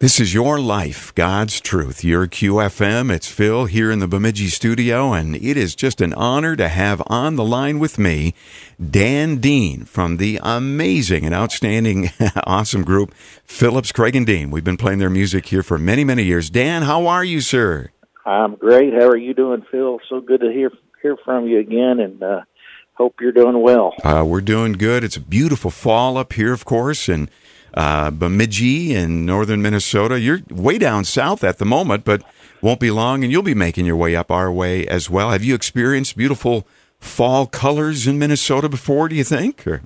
This is your life, God's truth. Your QFM. It's Phil here in the Bemidji studio, and it is just an honor to have on the line with me Dan Dean from the amazing and outstanding, awesome group Phillips Craig and Dean. We've been playing their music here for many, many years. Dan, how are you, sir? I'm great. How are you doing, Phil? So good to hear hear from you again, and uh, hope you're doing well. Uh, we're doing good. It's a beautiful fall up here, of course, and uh, Bemidji in northern Minnesota. You're way down south at the moment, but won't be long, and you'll be making your way up our way as well. Have you experienced beautiful fall colors in Minnesota before? Do you think? Or?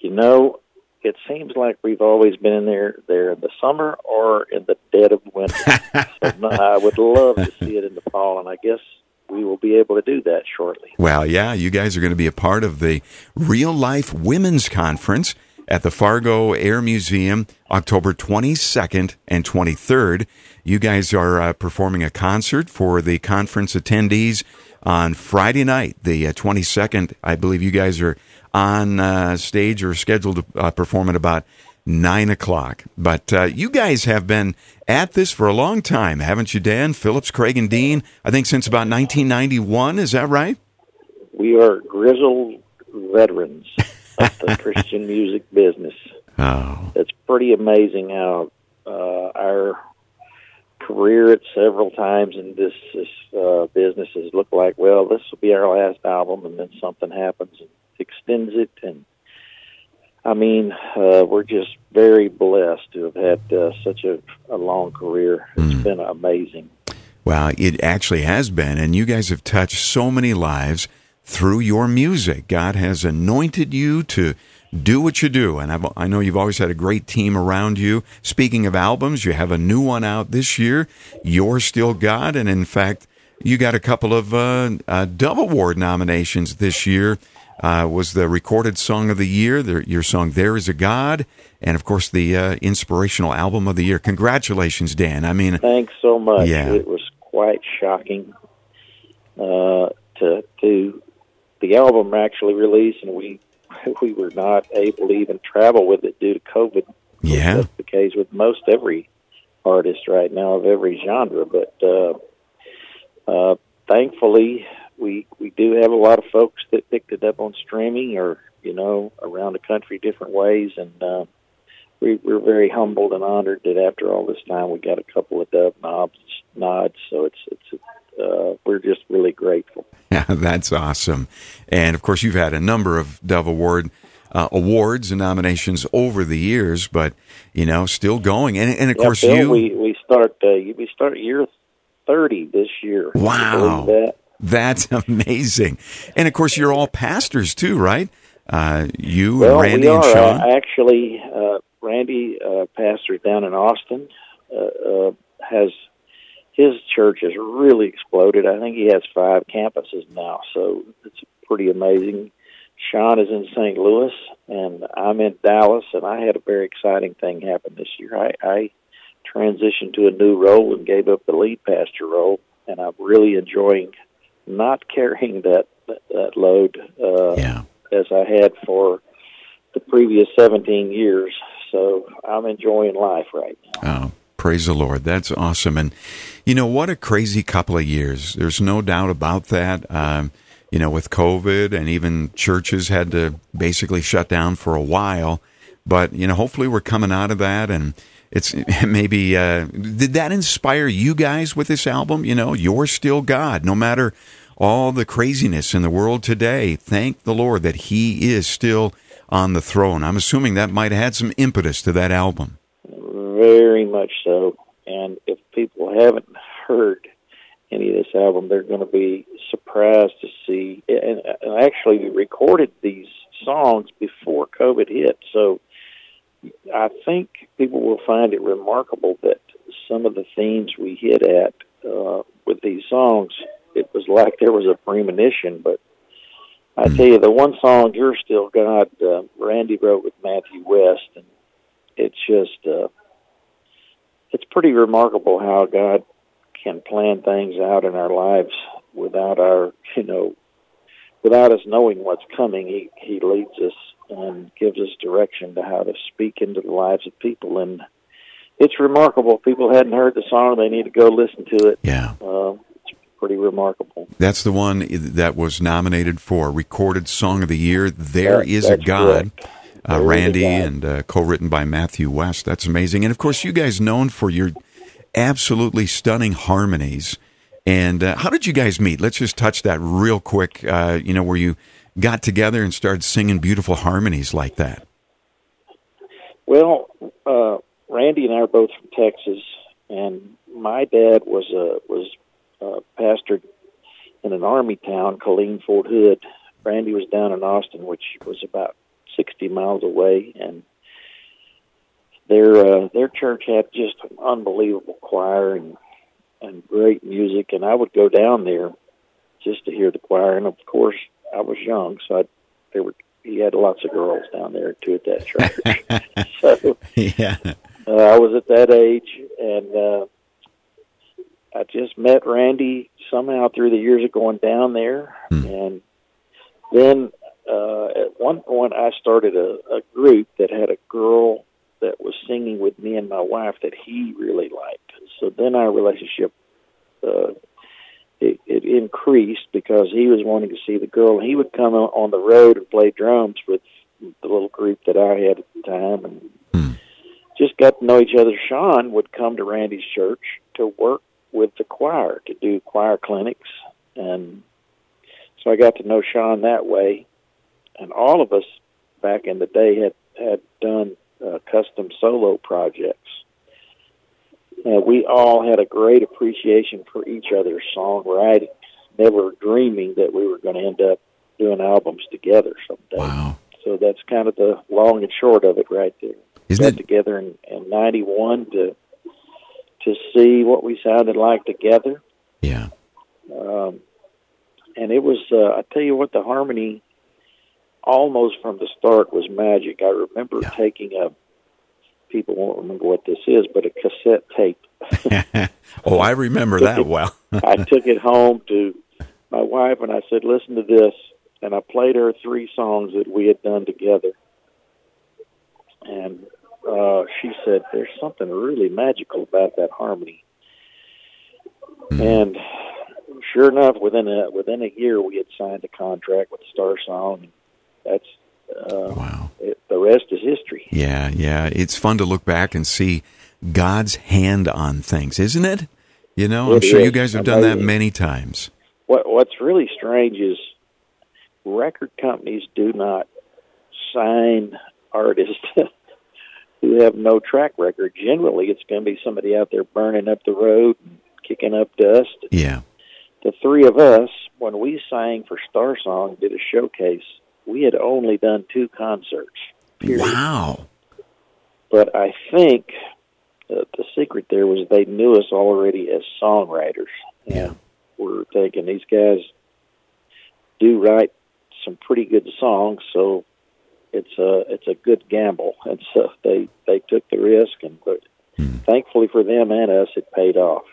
You know, it seems like we've always been in there there in the summer or in the dead of winter. so I would love to see it in the fall, and I guess we will be able to do that shortly. Well, yeah, you guys are going to be a part of the Real Life Women's Conference at the Fargo Air Museum October 22nd and 23rd. You guys are uh, performing a concert for the conference attendees on Friday night, the uh, 22nd. I believe you guys are on uh, stage or scheduled to uh, perform at about nine o'clock. But uh, you guys have been at this for a long time, haven't you, Dan? Phillips, Craig, and Dean, I think since about 1991. Is that right? We are grizzled veterans of the Christian music business. Oh. It's pretty amazing how uh, our career at several times in this, this uh, business has looked like, well, this will be our last album, and then something happens and extends it. And I mean, uh, we're just very blessed to have had uh, such a, a long career. It's Mm. been amazing. Wow, it actually has been, and you guys have touched so many lives through your music. God has anointed you to do what you do, and I've, I know you've always had a great team around you. Speaking of albums, you have a new one out this year. You're still God, and in fact, you got a couple of uh, uh, Dove Award nominations this year. Uh, was the recorded song of the year, the, your song "There Is a God," and of course the uh, inspirational album of the year. Congratulations, Dan! I mean, Thanks so much. Yeah. It was quite shocking uh, to to the album actually released, and we we were not able to even travel with it due to COVID. yeah, That's the case with most every artist right now of every genre. But uh, uh, thankfully, we we do have a lot of folks that picked it up on streaming or you know around the country different ways, and uh, we, we're very humbled and honored that after all this time we got a couple of dove nods nods. So it's it's uh, we're just really grateful. Yeah, that's awesome. And of course, you've had a number of Dove Award uh, awards and nominations over the years, but you know, still going. And, and of Yeah, course, Bill, you. we we start uh, we start year thirty this year. Wow. that? that's amazing. And of course, you're all pastors too, right? Uh, you Well, and Randy we and Sean. uh, actually. Uh, Randy, uh, pastor down in Austin, uh, uh, has his church has really exploded. I think he has five campuses now, so it's pretty amazing. Sean is in St. Louis, and I'm in Dallas, and I had a very exciting thing happen this year. I, I transitioned to a new role and gave up the lead pastor role, and I'm really enjoying not carrying that that, load uh, yeah. as I had for the previous 17 years. So I'm enjoying life right now. Oh, praise the Lord. That's awesome. And, you know, what a crazy couple of years. There's no doubt about that. Um, you know, with COVID and even churches had to basically shut down for a while. But, you know, hopefully we're coming out of that and it's maybe, uh, did that inspire you guys with this album? You know, you're still God, no matter all the craziness in the world today. Thank the Lord that He is still on the throne. I'm assuming that might have had some impetus to that album. Very much so. And if people haven't heard any of this album, they're going to be surprised to see. And, and actually, we recorded these songs before COVID hit. So I think people will find it remarkable that some of the themes we hit at uh, with these songs, it was like there was a premonition. But I tell you, the one song, You're Still God, uh, Randy wrote with Matthew West. And it's just, uh, it's pretty remarkable how God can plan things out in our lives without our, you know, without us knowing what's coming. He he leads us and gives us direction to how to speak into the lives of people, and it's remarkable. If people hadn't heard the song, they need to go listen to it. Yeah. Uh, it's pretty remarkable. That's the one that was nominated for Recorded Song of the Year. There That- is a God. correct. Uh, There is a Randy and uh, co-written by Matthew West. That's amazing. And of course, you guys known for your absolutely stunning harmonies. And uh, how did you guys meet? Let's just touch that real quick. Uh, you know, where you got together and started singing beautiful harmonies like that. Well, uh, Randy and I are both from Texas, and my dad was a was uh, pastored in an army town, Killeen Fort Hood. Randy was down in Austin, which was about sixty miles away, and their uh, their church had just an unbelievable choir and and great music. And I would go down there just to hear the choir, and of course I was young, so I, there were he had lots of girls down there too at that church. so yeah. uh, I was at that age, and uh, I just met Randy somehow through the years of going down there, Hmm. and then uh, at one point I started a, a group that had a girl that was singing with me and my wife that he really liked. So then our relationship uh, it, it increased because he was wanting to see the girl. He would come on- the road and play drums with the little group that I had at the time, and Hmm. just got to know each other. Sean would come to Randy's church to work with the choir to do choir clinics, and so I got to know Sean that way. And all of us back in the day had had done uh, custom solo projects. Uh, we all had a great appreciation for each other's songwriting, never dreaming that we were going to end up doing albums together someday. Wow. So that's kind of the long and short of it right there Isn't got it? together in, in '91 to to see what we sounded like together, Yeah. um, and it was. Uh, I tell you what, the harmony almost from the start was magic. I remember Yeah. taking a. People won't remember what this is, but a cassette tape. oh, I remember that well. I took it home to my wife and I said, "Listen to this," and I played her three songs that we had done together. And uh, she said, "There's something really magical about that harmony." And sure enough, within a within a year, we had signed a contract with Star Song. That's uh, wow. it, the rest is history. Yeah, yeah. It's fun to look back and see God's hand on things, isn't it? You know, I'm It sure you guys have done that many times. What What's really strange is record companies do not sign artists who have no track record. Generally, it's going to be somebody out there burning up the road kicking up dust. Yeah. The three of us, when we sang for Star Song, did a showcase. We had only done two concerts. Period. Wow. But I think uh, the secret there was they knew us already as songwriters. Yeah. We're thinking these guys do write some pretty good songs, so it's a it's a good gamble. And so they they took the risk, and but Hmm. thankfully for them and us, it paid off.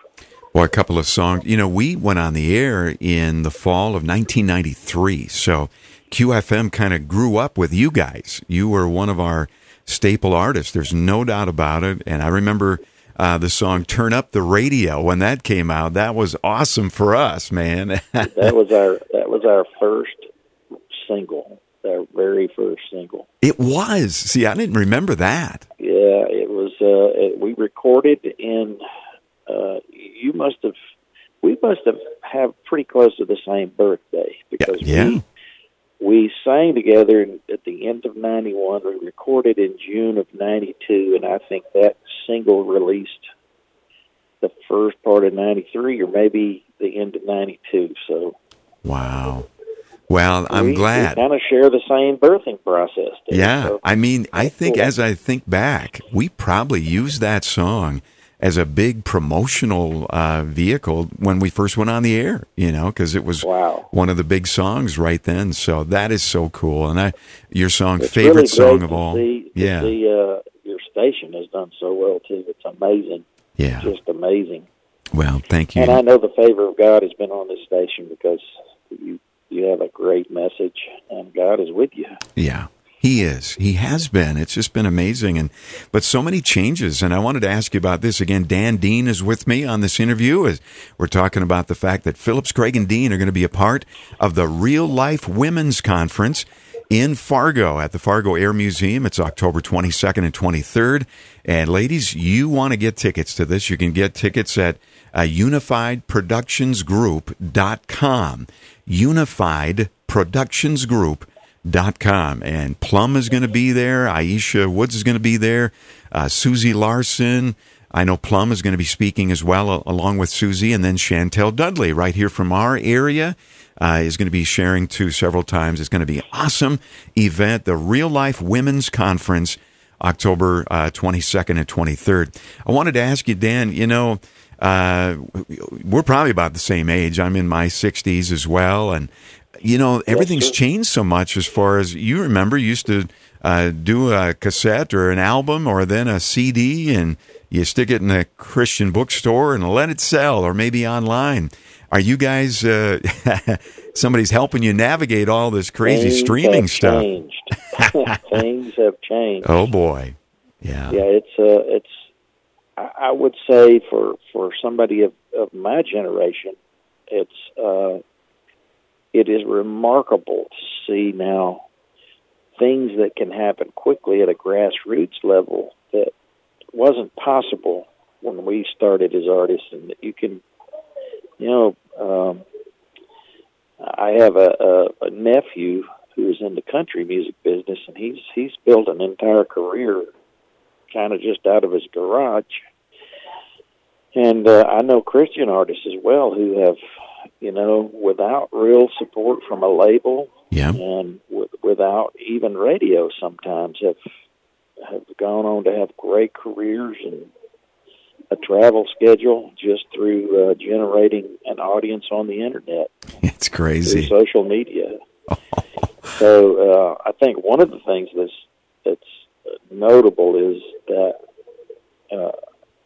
Well, a couple of songs. You know, we went on the air in the fall of 1993. So QFM kind of grew up with you guys. You were one of our staple artists. There's no doubt about it. And I remember uh, the song Turn Up the Radio when that came out. That was awesome for us, man. That was our that was our first single, our very first single. it was. See, I didn't remember that. Yeah, it was. Uh, it, we recorded in. Uh, you must have. We must have have pretty close to the same birthday because Yeah. we we sang together at the end of '91. We recorded in June of '92, and I think that single released the first part of '93, or maybe the end of '92. So Wow. Well, I'm we, glad. we kind of share the same birthing process. There. Yeah, So- I mean, I think cool. as I think back, we probably used that song as a big promotional uh, vehicle when we first went on the air. You know, because it was Wow. one of the big songs right then. So that is so cool, and I, your song, It's favorite really song of all. See, yeah, see, uh, your station has done so well too. It's amazing, yeah. just amazing. Well, thank you. And I know the favor of God has been on this station because you you have a great message, and God is with you. yeah. He is. He has been. It's just been amazing. And but so many changes. And I wanted to ask you about this again. Dan Dean is with me on this interview as we're talking about the fact that Phillips, Craig, and Dean are going to be a part of the Real Life Women's Conference in Fargo at the Fargo Air Museum. It's October 22nd and 23rd. And ladies, you want to get tickets to this. You can get tickets at uh, unifiedproductionsgroup.com. Unified Productions Group dot com and Plumb is going to be there. Ayiesha Woods is going to be there. Uh, Susie Larson. I know Plumb is going to be speaking as well, along with Susie, and then Chantel Dudley, right here from our area, uh, is going to be sharing too several times. It's going to be an awesome event, the Real Life Women's Conference, October uh, 22nd and 23rd. I wanted to ask you, Dan, you know, uh, we're probably about the same age. I'm in my 60s as well, and you know, everything's changed so much as far as you remember, you used to uh, do a cassette or an album or then a CD and you stick it in a Christian bookstore and let it sell or maybe online. Are you guys, uh, somebody's helping you navigate all this crazy Things streaming have stuff? Changed. Things have changed. Oh boy. Yeah. Yeah, it's uh, it's. I I would say for for somebody of, of my generation, it's uh, it is remarkable to see now things that can happen quickly at a grassroots level that wasn't possible when we started as artists, and that you can, you know, um, I have a, a, a nephew who is in the country music business, and he's he's built an entire career kind of just out of his garage. And uh, I know Christian artists as well who have, you know, without real support from a label Yeah. and w- without even radio, sometimes have have gone on to have great careers and a travel schedule just through uh, generating an audience on the internet It's crazy. social media. so uh, I think one of the things that's that's notable is that uh,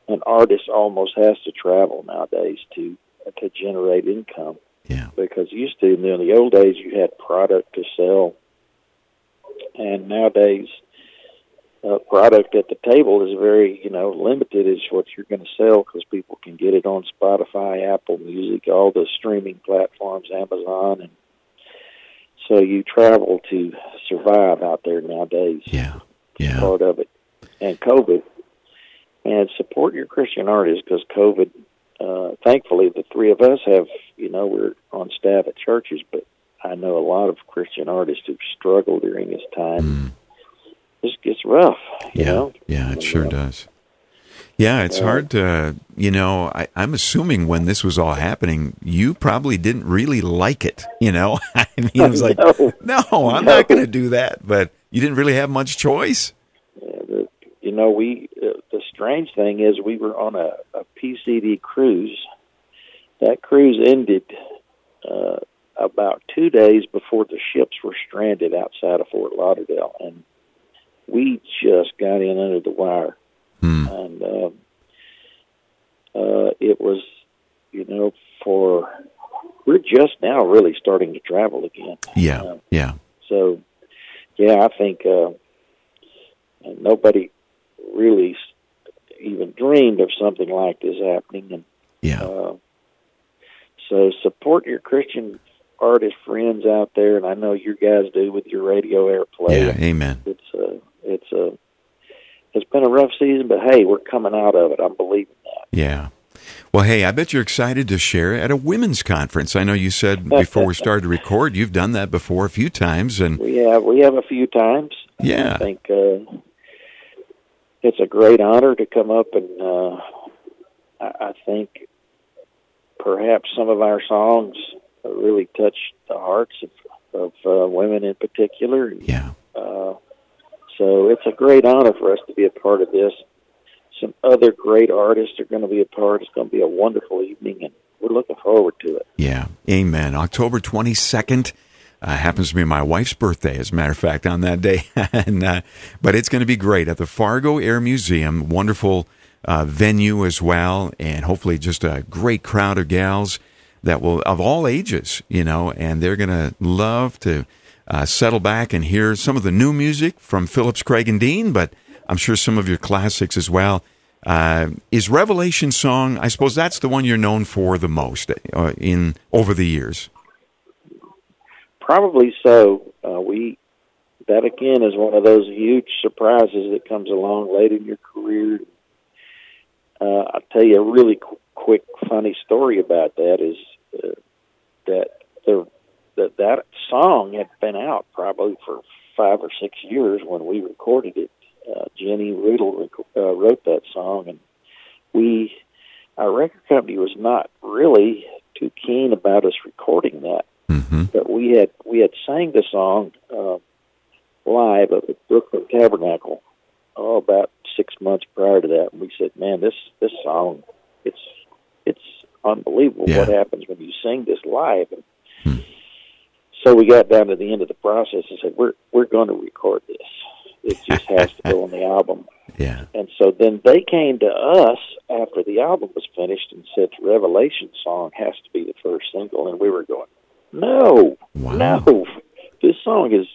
an artist almost has to travel nowadays to to generate income Yeah. because used to in the old days you had product to sell, and nowadays uh, product at the table is very you know limited as what you're going to sell because people can get it on Spotify, Apple Music, all the streaming platforms, Amazon, and so you travel to survive out there nowadays. Yeah. Yeah. Part of it, and COVID, and support your Christian artists because COVID. Uh, thankfully, the three of us have, you know, we're on staff at churches, but I know a lot of Christian artists who've struggled during this time. This gets rough, you Mm. Yeah, know. yeah, it sure does. Yeah, it's Uh, hard to, you know, I, I'm assuming when this was all happening, you probably didn't really like it, you know? I mean, it was like, No. no, I'm not going to do that, but you didn't really have much choice. Yeah, the, you know, we strange thing is we were on a, a PCD cruise. That cruise ended uh, about two days before the ships were stranded outside of Fort Lauderdale, and we just got in under the wire. Hmm. And uh, uh, it was, you know, for we're just now really starting to travel again. Yeah, Um, yeah, so, yeah, I think uh, nobody really even dreamed of something like this happening, and yeah, uh, so support your Christian artist friends out there, and I know you guys do with your radio airplay. yeah, amen. It's uh, it's a it's been a rough season, but hey, we're coming out of it. I'm believing that. Yeah. Well, hey, I bet you're excited to share at a women's conference. I know you said before we started to record, you've done that before a few times, and We have we have a few times. Yeah. I think uh, it's a great honor to come up and uh, I, I think perhaps some of our songs really touch the hearts of, of uh, women in particular. yeah, Uh, so it's a great honor for us to be a part of this. Some other great artists are going to be a part. It's going to be a wonderful evening, and we're looking forward to it. Yeah, amen. October 22nd uh, happens to be my wife's birthday, as a matter of fact, on that day. and, uh, but it's going to be great at the Fargo Air Museum. Wonderful uh, venue as well, and hopefully just a great crowd of gals that will, of all ages, you know, and they're going to love to uh, settle back and hear some of the new music from Phillips, Craig, and Dean, but I'm sure some of your classics as well. Uh, is Revelation Song? I suppose that's the one you're known for the most uh, in over the years. Probably so. Uh, we that again is one of those huge surprises that comes along late in your career. Uh, I'll tell you a really qu- quick, funny story about that is uh, that the that that song had been out probably for five or six years when we recorded it. Uh, Jennie Riddle rec- uh, wrote that song, and we, our record company, was not really too keen about us recording that. Mm-hmm. But we had we had sang the song uh, live at the Brooklyn Tabernacle oh about six months prior to that, and we said, "Man, this this song, it's it's unbelievable Yeah. what happens when you sing this live." And Hmm. so we got down to the end of the process and said, "We're we're going to record this. It just has to go on the album." Yeah. And so then they came to us after the album was finished and said, "Revelation song has to be the first single," and we were going, "No, Wow. no, this song is."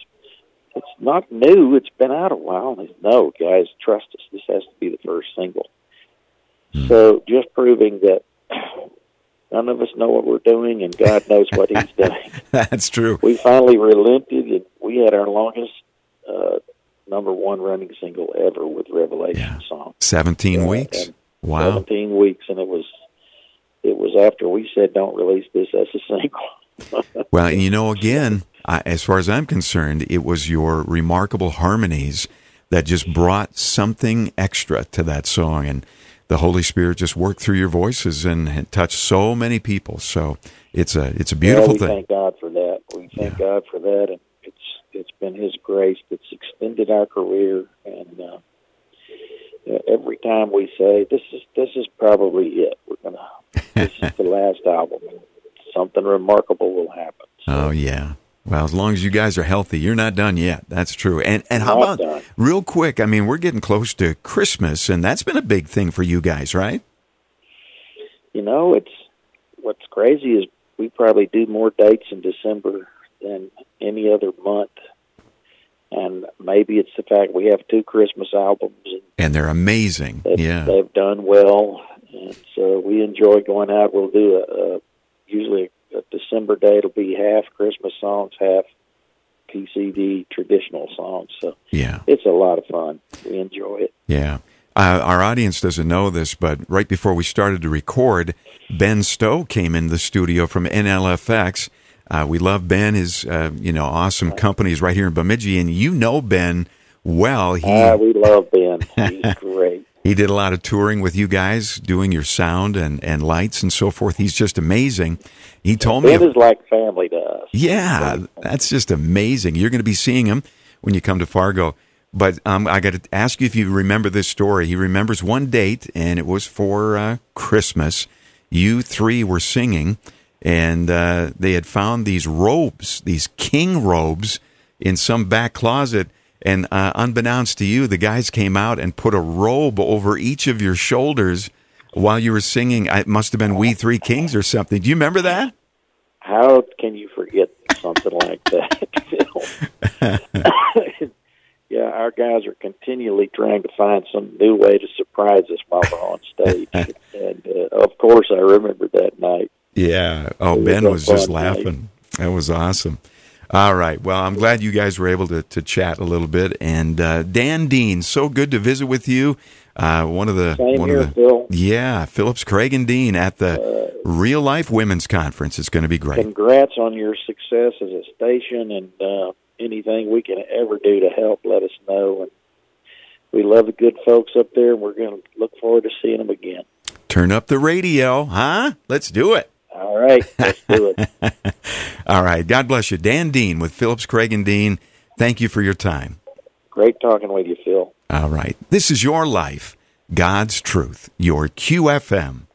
It's not new. It's been out a while. And they said, no, guys, trust us. This has to be the first single. Hmm. So just proving that none of us know what we're doing, and God knows what He's doing. That's true. We finally relented, and we had our longest uh, number one running single ever with Revelation Yeah. song. 17 Yeah, weeks. and Wow. 17 weeks, and it was it was after we said don't release this as a single. Well, and you know, again, I, as far as I'm concerned, it was your remarkable harmonies that just brought something extra to that song, and the Holy Spirit just worked through your voices and, touched so many people. So it's a it's a beautiful yeah, we thing. thank God for that. We thank Yeah. God for that, and it's it's been His grace that's extended our career. And uh, uh, every time we say this is this is probably it, we're gonna this is the last album. Something remarkable will happen. So, Oh yeah. Well, as long as you guys are healthy, you're not done yet. That's true. And and how Not about done. real quick? I mean, we're getting close to Christmas, and that's been a big thing for you guys, right? you know, it's what's crazy is we probably do more dates in December than any other month. And maybe it's the fact we have two Christmas albums and And they're amazing. They've, Yeah. they've done well, and so we enjoy going out. We'll do a, a usually a December day. It'll be half Christmas songs, half PCD traditional songs. So Yeah. it's a lot of fun. We enjoy it. Yeah. Uh, our audience doesn't know this, but right before we started to record, Ben Stowe came in the studio from NLFX. Uh, we love Ben. His, uh, you know, awesome companies right here in Bemidji, and you know Ben well. He Ah, we love Ben. He's great. He did a lot of touring with you guys, doing your sound and, and lights and so forth. He's just amazing. He told me, It is like family to us. yeah, that's just amazing. You're going to be seeing him when you come to Fargo. But um, I got to ask you if you remember this story. He remembers one date, and it was for uh, Christmas. You three were singing, and uh, they had found these robes, these king robes, in some back closet. And uh, unbeknownst to you, the guys came out and put a robe over each of your shoulders while you were singing. It must have been "We Three Kings" or something. Do you remember that? How can you forget something like that, yeah, our guys are continually trying to find some new way to surprise us while we're on stage. and uh, of course, I remember that night. Yeah. Oh, was Ben was just fun night. laughing. That was awesome. All right. Well, I'm glad you guys were able to, to chat a little bit. And uh, Dan Dean, so good to visit with you. Uh, one of the Same one here, of the Phil. yeah, Phillips Craig and Dean at the Real Life Women's Conference. It's going to be great. Congrats on your success as a station, and uh, anything we can ever do to help, let us know. And we love the good folks up there, and we're going to look forward to seeing them again. Turn up the radio, huh? Let's do it. All right, let's do it. All right. God bless you, Dan Dean with Phillips Craig and Dean. Thank you for your time. Great talking with you, Phil. All right. This is your life, God's truth, your QFM